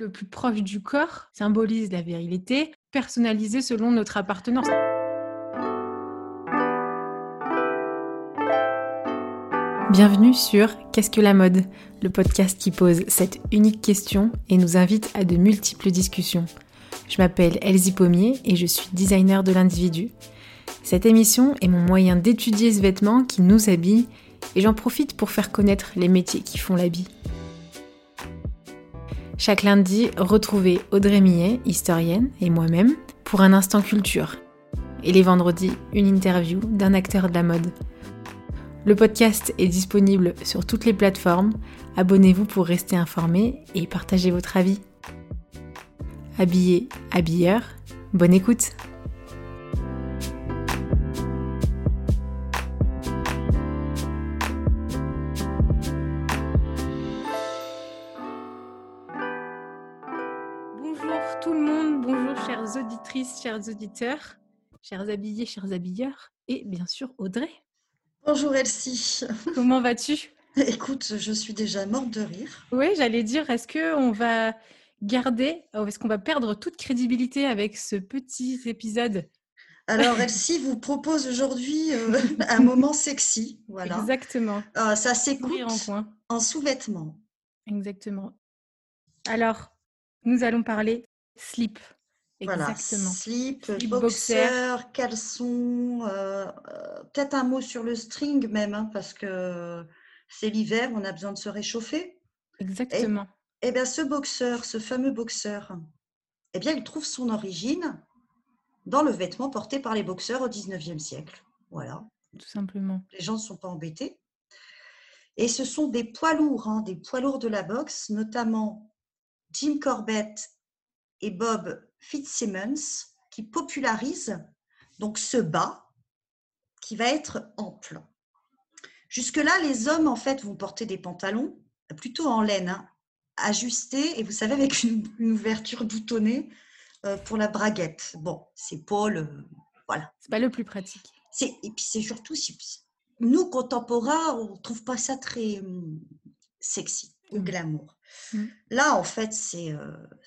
le plus proche du corps symbolise la virilité, personnalisée selon notre appartenance. Bienvenue sur Qu'est-ce que la mode Le podcast qui pose cette unique question et nous invite à de multiples discussions. Je m'appelle Elsie Pommier et je suis designer de l'individu. Cette émission est mon moyen d'étudier ce vêtement qui nous habille et j'en profite pour faire connaître les métiers qui font l'habit. Chaque lundi, retrouvez Audrey Millet, historienne, et moi-même pour un instant culture. Et les vendredis, une interview d'un acteur de la mode. Le podcast est disponible sur toutes les plateformes. Abonnez-vous pour rester informé et partager votre avis. Habillé, habilleur, bonne écoute! Chers auditeurs, chers habillés, chers habilleurs, et bien sûr Audrey. Bonjour Elsie. Comment vas-tu? Écoute, je suis déjà morte de rire. Oui, j'allais dire, est-ce qu'on va garder, ou est-ce qu'on va perdre toute crédibilité avec ce petit épisode? Alors, Elsie vous propose aujourd'hui euh, un moment sexy. Voilà. Exactement. Euh, ça s'écoute en, en sous-vêtements. Exactement. Alors, nous allons parler slip. Voilà, slip, boxer, caleçon, euh, euh, peut-être un mot sur le string même, hein, parce que c'est l'hiver, on a besoin de se réchauffer. Exactement. Et, eh bien ce boxeur, ce fameux boxeur, eh bien il trouve son origine dans le vêtement porté par les boxeurs au 19e siècle. Voilà. Tout simplement. Les gens ne sont pas embêtés. Et ce sont des poids lourds, hein, des poids lourds de la boxe, notamment Jim Corbett et Bob Fitzsimmons qui popularise donc ce bas qui va être ample. Jusque-là, les hommes en fait vont porter des pantalons plutôt en laine, hein, ajustés et vous savez avec une, ouverture boutonnée euh, pour la braguette. Bon, c'est Paul, euh, voilà. C'est pas le plus pratique. et puis c'est surtout nous contemporains, on trouve pas ça très hum, sexy ou mmh. glamour. Mmh. Là, en fait, c'est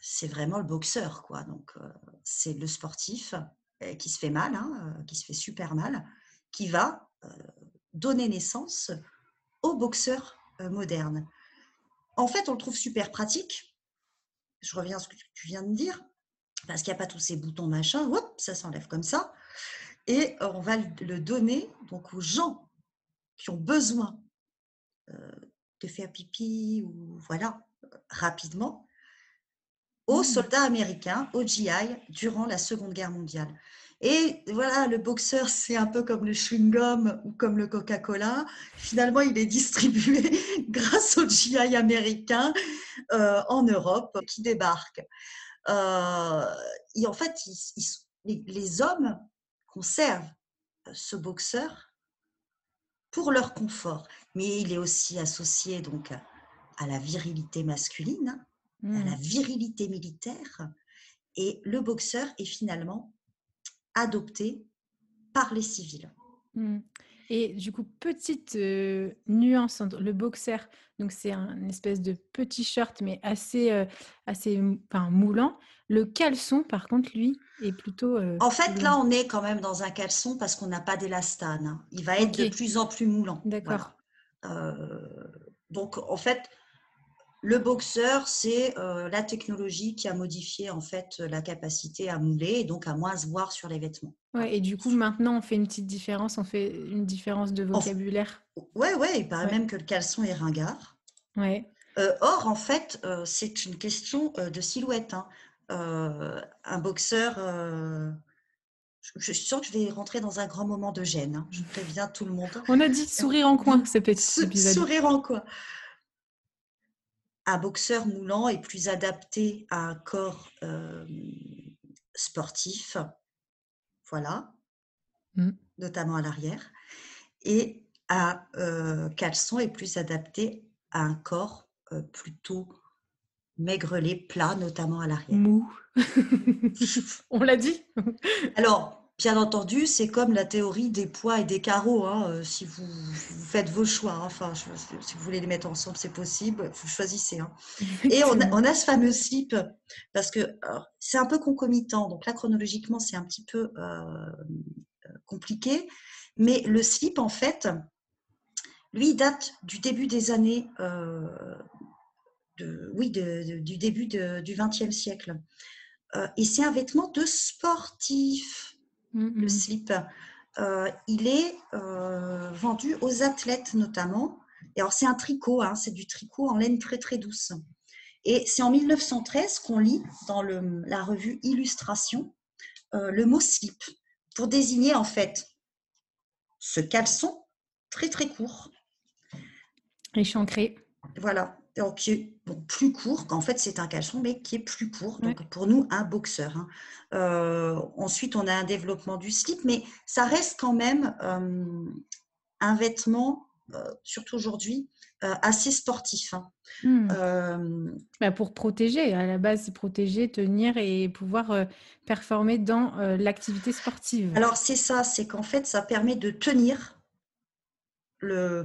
c'est vraiment le boxeur, quoi. Donc, c'est le sportif qui se fait mal, hein, qui se fait super mal, qui va donner naissance au boxeur moderne. En fait, on le trouve super pratique. Je reviens à ce que tu viens de dire, parce qu'il n'y a pas tous ces boutons machin. Ça s'enlève comme ça. Et on va le donner donc aux gens qui ont besoin de faire pipi ou voilà rapidement aux mmh. soldats américains, au GI, durant la Seconde Guerre mondiale. Et voilà, le boxeur, c'est un peu comme le chewing-gum ou comme le Coca-Cola. Finalement, il est distribué grâce au GI américain euh, en Europe qui débarque. Euh, et en fait, les, hommes conservent ce boxeur pour leur confort, mais il est aussi associé donc à la virilité masculine, à la mmh. virilité militaire, et le boxeur est finalement adopté par les civils. Mmh. Et du coup, petite euh, nuance entre le boxer, donc c'est un espèce de petit shirt, mais assez, euh, assez enfin, moulant. Le caleçon, par contre, lui, est plutôt. Euh, en fait, là, on est quand même dans un caleçon parce qu'on n'a pas d'élastane. Hein. Il va être de plus en plus moulant. D'accord. donc, en fait, le boxeur, c'est euh, la technologie qui a modifié en fait la capacité à mouler et donc à moins se voir sur les vêtements. Ouais, et du coup, maintenant, on fait une petite différence, on fait une différence de vocabulaire. Ouais, ouais, il paraît même que le caleçon est ringard. Ouais. Euh, or, en fait, euh, c'est une question de silhouette. Hein. un boxeur, je, suis sûre que je vais rentrer dans un grand moment de gêne. Hein. Je préviens tout le monde. On a dit sourire en coin, ce petit. Sourire en coin un boxeur moulant est plus adapté à un corps sportif, voilà, mmh. notamment à l'arrière, et un caleçon est plus adapté à un corps plutôt maigrelet, plat, notamment à l'arrière. Mou. On l'a dit. Alors, Bien entendu, c'est comme la théorie des poids et des carreaux. Hein, euh, si vous, faites vos choix, hein. enfin, si vous voulez les mettre ensemble, c'est possible. Vous choisissez. Hein. Et on a, ce fameux slip parce que c'est un peu concomitant. Donc là, chronologiquement, c'est un petit peu euh, compliqué. Mais le slip, en fait, lui, date du début des années, euh, de, oui, du début du XXe siècle. et c'est un vêtement de sportif. Mmh, le mmh. slip. Euh, il est euh, vendu aux athlètes notamment. Et alors c'est un tricot, hein, c'est du tricot en laine très très douce. Et c'est en 1913 qu'on lit dans le, la revue Illustration euh, le mot slip pour désigner en fait ce caleçon très très court. Échancré. Voilà, qui est plus court, qu'en fait c'est un caleçon, mais qui est plus court. Donc pour nous, un boxeur. Hein. Euh, ensuite, on a un développement du slip, mais ça reste quand même euh, un vêtement, euh, surtout aujourd'hui, assez sportif. Hein. Hmm. Bah, pour protéger, à la base, c'est protéger, tenir et pouvoir performer dans l'activité sportive. Alors c'est ça, c'est qu'en fait, ça permet de tenir le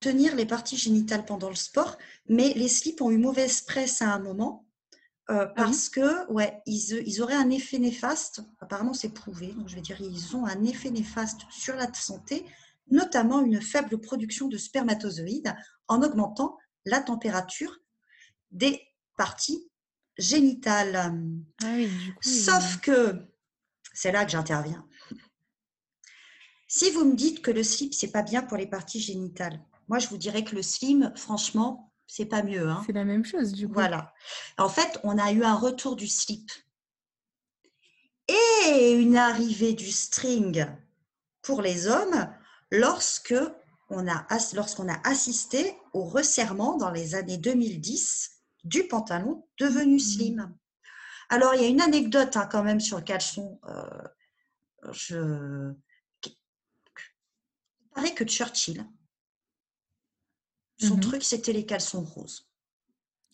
tenir les parties génitales pendant le sport, mais les slips ont eu mauvaise presse à un moment euh, ah parce que ouais, ils, auraient un effet néfaste. Apparemment, c'est prouvé. Donc, je vais dire, ils ont un effet néfaste sur la santé, notamment une faible production de spermatozoïdes en augmentant la température des parties génitales. Ah Sauf que c'est là que j'interviens. Si vous me dites que le slip c'est pas bien pour les parties génitales, moi, je vous dirais que le slim, franchement, c'est pas mieux. Hein. C'est la même chose, du coup. Voilà. En fait, on a eu un retour du slip et une arrivée du string pour les hommes lorsque on a, lorsqu'on a assisté au resserrement dans les années 2010 du pantalon devenu mmh. slim. Alors, il y a une anecdote hein, quand même sur le caleçon. Euh, je... Il paraît que Churchill, son mmh truc, c'était les caleçons roses.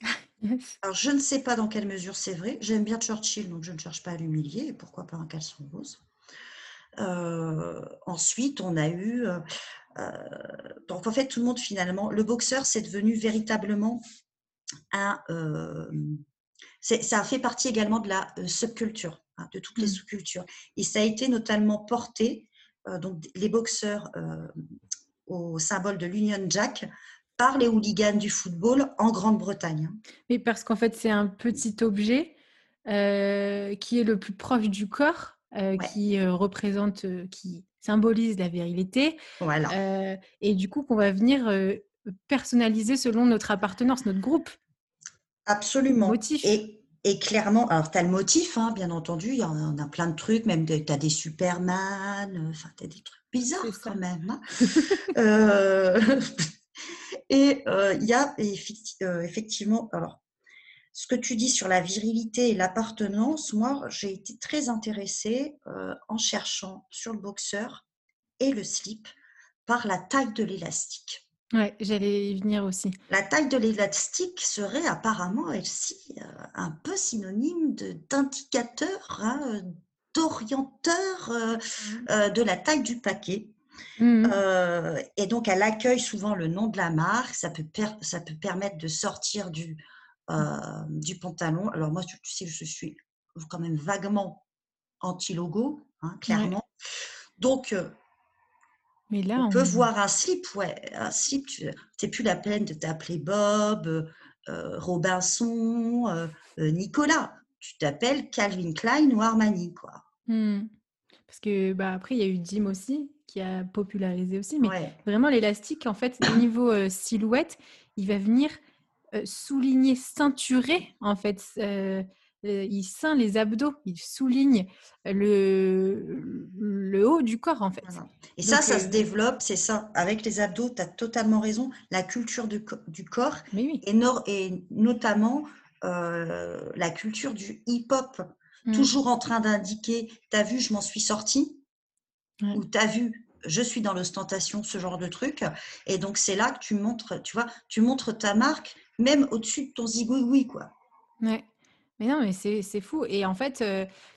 Alors, je ne sais pas dans quelle mesure c'est vrai. J'aime bien Churchill, donc je ne cherche pas à l'humilier. Pourquoi pas un caleçon rose euh, Ensuite, on a eu. Euh, euh, donc, en fait, tout le monde, finalement, le boxeur, c'est devenu véritablement un. ça a fait partie également de la subculture, hein, de toutes les mmh. sous-cultures. Et ça a été notamment porté, donc les boxeurs au symbole de l'Union Jack par les hooligans du football en Grande-Bretagne. Mais parce qu'en fait, c'est un petit objet euh, qui est le plus proche du corps, euh, qui euh, représente, qui symbolise la virilité. Voilà. et du coup, qu'on va venir personnaliser selon notre appartenance, notre groupe. Absolument. Motif. Et, et clairement, alors tu as le motif, hein, bien entendu, il y en a plein de trucs, même tu as des Superman, enfin tu as des trucs bizarres quand même. Hein. Et euh, il y a euh, effectivement, alors, ce que tu dis sur la virilité et l'appartenance, moi, j'ai été très intéressée euh, en cherchant sur le boxeur et le slip par la taille de l'élastique. Oui, j'allais y venir aussi. La taille de l'élastique serait apparemment, elle-ci, un peu synonyme d'indicateur, hein, d'orienteur mmh. de la taille du paquet. Mmh euh, et donc, elle accueille souvent le nom de la marque. Ça peut, ça peut permettre de sortir du, euh, du pantalon. Alors, moi, tu, sais, je suis quand même vaguement anti-logo, hein, clairement. Donc, euh, Mais là, on, peut voir un slip. Ouais, un slip, tu n'es plus la peine de t'appeler Bob, Robinson, Nicolas. Tu t'appelles Calvin Klein ou Armani, quoi. Mmh. Parce que bah, après, il y a eu Dim aussi, qui a popularisé aussi. Mais vraiment, l'élastique, en fait, au niveau euh, silhouette, il va venir euh, souligner, ceinturer, en fait. Euh, il ceint les abdos, il souligne le, le haut du corps, en fait. Et ça, ça se développe, c'est ça. Avec les abdos, tu as totalement raison. La culture du, du corps, et, et, notamment la culture du hip-hop. Mmh. Toujours en train d'indiquer, t'as vu, je m'en suis sortie? Ou t'as vu, je suis dans l'ostentation, ce genre de truc. Et donc, c'est là que tu montres, tu vois, tu montres ta marque, même au-dessus de ton zigouigoui, quoi. Ouais. Mais non, mais c'est fou. Et en fait,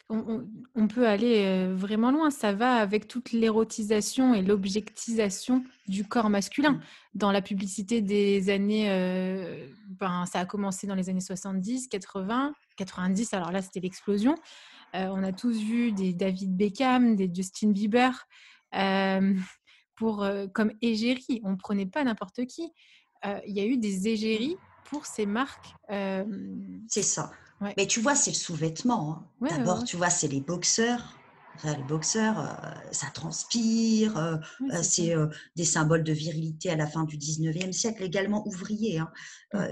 on, peut aller vraiment loin. Ça va avec toute l'érotisation et l'objectisation du corps masculin. Mmh. Dans la publicité des années, ben, ça a commencé dans les années 70, 80, 90. Alors là, c'était l'explosion. On a tous vu des David Beckham, des Justin Bieber, pour, comme égérie. On ne prenait pas n'importe qui. Il y a eu des égéries pour ces marques. C'est ça. Mais tu vois, c'est le sous-vêtement. Hein. D'abord, tu vois, c'est les boxeurs. Les boxeurs, euh, ça transpire, euh, euh, c'est des symboles de virilité à la fin du 19e siècle, également ouvrier. Hein.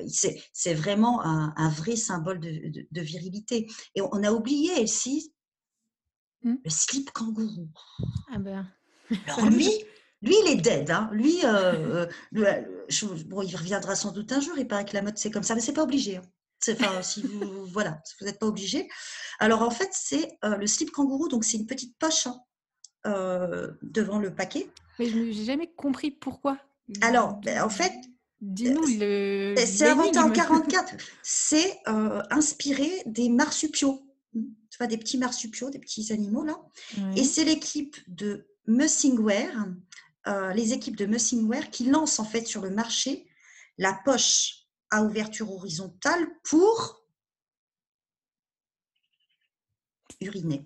c'est vraiment un, vrai symbole de, virilité. Et on a oublié, aussi mmh. le slip kangourou. Ah ben. Alors lui, lui, il est dead. Hein. Lui, bon, il reviendra sans doute un jour. Il paraît que la mode, c'est comme ça, mais c'est pas obligé. Enfin, si vous voilà, vous n'êtes pas obligé. Alors en fait, c'est euh, le slip kangourou, donc c'est une petite poche hein, euh, devant le paquet. Mais je n'ai jamais compris pourquoi. Alors, ben, en fait, dis-nous le. Ben, c'est inventé en 44. c'est euh, inspiré des marsupiaux. Tu vois, des petits marsupiaux, des petits animaux là. Et c'est l'équipe de Mussingwear, les équipes de Mussingwear qui lancent en fait sur le marché la poche à ouverture horizontale pour uriner.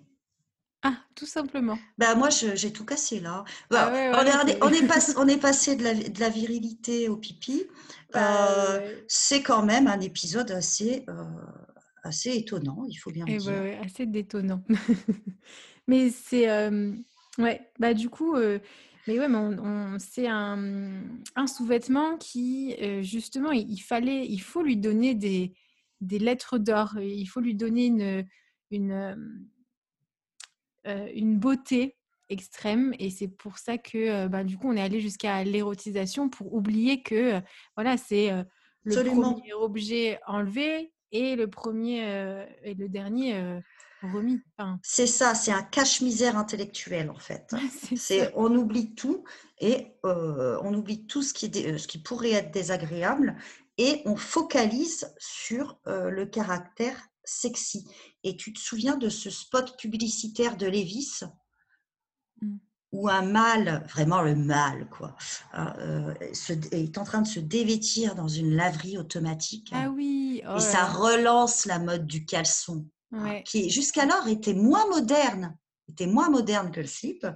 Ah, tout simplement. Ben, moi, j'ai tout cassé là. Ah on, est, on, est passé de la, virilité au pipi. Bah, euh, c'est quand même un épisode assez, euh, assez étonnant, il faut bien le dire. assez détonnant. mais c'est. Euh, ouais, bah, du coup, mais ouais, mais on, c'est un, un sous-vêtement qui, euh, justement, il, fallait, il faut lui donner des, des lettres d'or. Il faut lui donner une, une, euh, euh, une beauté extrême. Et c'est pour ça que, bah, du coup, on est allé jusqu'à l'érotisation pour oublier que, voilà, c'est le premier objet enlevé et le premier et le dernier remis. C'est ça, c'est un cache-misère intellectuel en fait. c'est on oublie tout et euh, on oublie tout ce qui, euh, ce qui pourrait être désagréable et on focalise sur euh, le caractère sexy. Et tu te souviens de ce spot publicitaire de Levis mmh. où un mâle, vraiment le mâle, quoi, est en train de se dévêtir dans une laverie automatique. Ah oui. et oh ça relance la mode du caleçon. Hein, qui jusqu'alors était moins moderne, était moins moderne que le slip.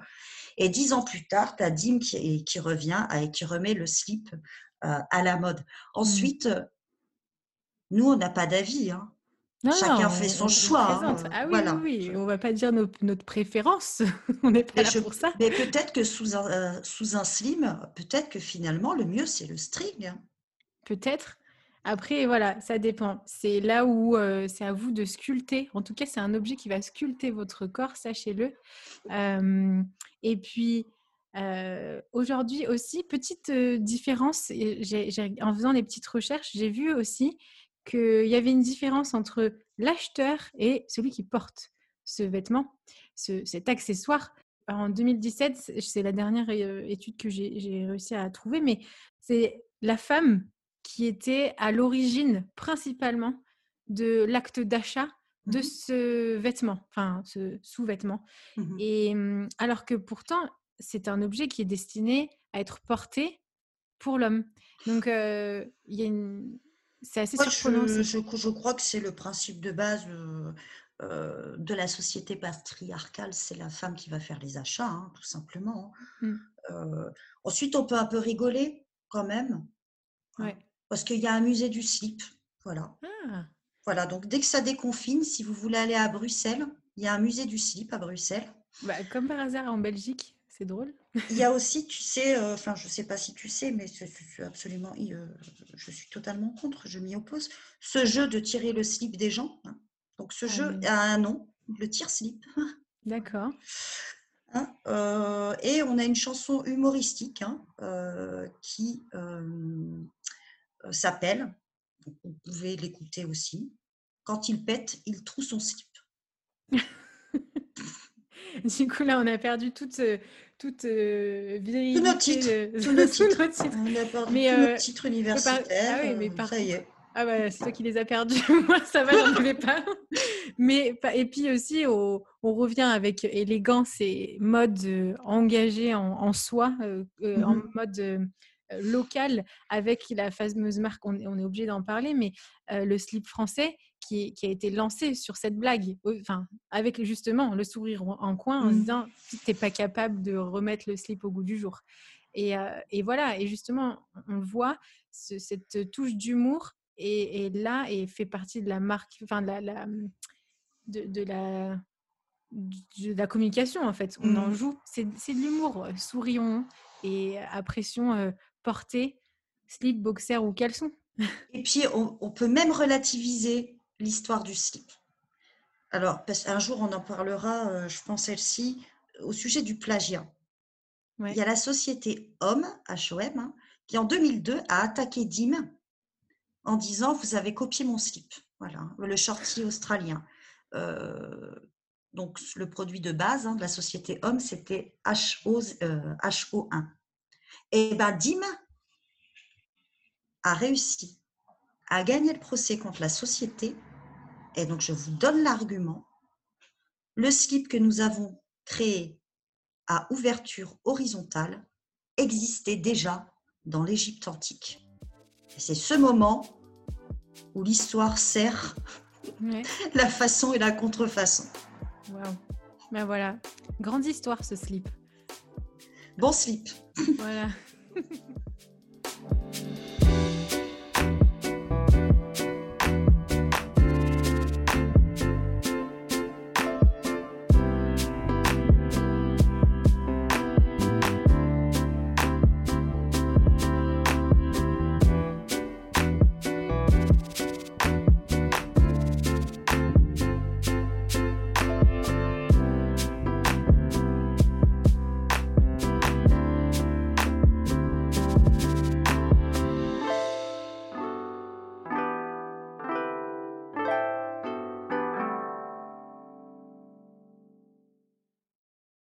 Et dix ans plus tard, tu as Dim qui, qui, revient et qui remet le slip euh, à la mode. Mmh. Ensuite, nous, on n'a pas d'avis. Hein. Chacun fait son choix. Hein, ah oui, oui, on va pas dire notre préférence. on n'est pas là pour ça. Mais peut-être que sous un, euh, sous un slim, peut-être que finalement, le mieux, c'est le string. Peut-être. Après, voilà, ça dépend. C'est là où euh, c'est à vous de sculpter. En tout cas, c'est un objet qui va sculpter votre corps, sachez-le. et puis, euh, aujourd'hui aussi, petite euh, différence, en faisant les petites recherches, j'ai vu aussi qu'il y avait une différence entre l'acheteur et celui qui porte ce vêtement, cet accessoire. En 2017, c'est la dernière étude que j'ai réussi à trouver, mais c'est la femme qui était à l'origine principalement de l'acte d'achat de mmh ce vêtement, enfin ce sous-vêtement. Mmh Et mmh, alors que pourtant, c'est un objet qui est destiné à être porté pour l'homme. Donc, il y a une... c'est assez surprenant. Je, je, crois que c'est le principe de base euh, de la société patriarcale, c'est la femme qui va faire les achats, hein, tout simplement. Euh, ensuite, on peut un peu rigoler quand même. Hein. Ouais parce qu'il y a un musée du slip. Voilà. Ah. Voilà, donc dès que ça déconfine, si vous voulez aller à Bruxelles, il y a un musée du slip à Bruxelles. Bah, comme par hasard en Belgique, c'est drôle. Il y a aussi, tu sais, euh, enfin, je ne sais pas si tu sais, mais c'est absolument, euh, je suis totalement contre, je m'y oppose, ce jeu de tirer le slip des gens. Hein. Donc, ce ah jeu a un nom, le tire-slip. D'accord. Hein, euh, et on a une chanson humoristique hein, qui s'appelle. Vous pouvez l'écouter aussi. Quand il pète, il trouve son slip. du coup, là, on a perdu toute, euh, toute euh, Tout notre titre. Tout notre titre. On a perdu Mais, tout notre titre universitaire. Ah oui, mais par, ça y est. Ah bah, c'est toi qui les as perdus. Moi, ça va, j'en avais pas. Mais, et puis aussi, on, revient avec élégance et mode euh, engagé en, soi, euh, euh, en mmh mode local, avec la fameuse marque, on, on est obligé d'en parler, mais le slip français qui, qui, a été lancé sur cette blague, enfin, avec justement le sourire en coin en mmh. disant tu n'es pas capable de remettre le slip au goût du jour. Et, et voilà, et justement, on voit cette touche d'humour et, là et fait partie de la marque, enfin de la, de, la de la communication en fait. On en mmh. joue, c'est de l'humour, sourions et à pression euh, porter slip, boxer ou caleçon. Et puis, on, peut même relativiser l'histoire du slip. Alors, parce un jour, on en parlera, euh, je pense, celle-ci, au sujet du plagiat. Il y a la société Homme, HOM, hein, qui en 2002 a attaqué Dim en disant Vous avez copié mon slip, voilà, le shorty australien. Euh, donc, le produit de base hein, de la société Homme, c'était HO, euh, HO1. Et ben, Dim a réussi à gagner le procès contre la société. Et donc, je vous donne l'argument. Le slip que nous avons créé à ouverture horizontale existait déjà dans l'Égypte antique. C'est ce moment où l'histoire sert la façon et la contrefaçon. Wow. Ben voilà, grande histoire ce slip. Bon slip. Voilà.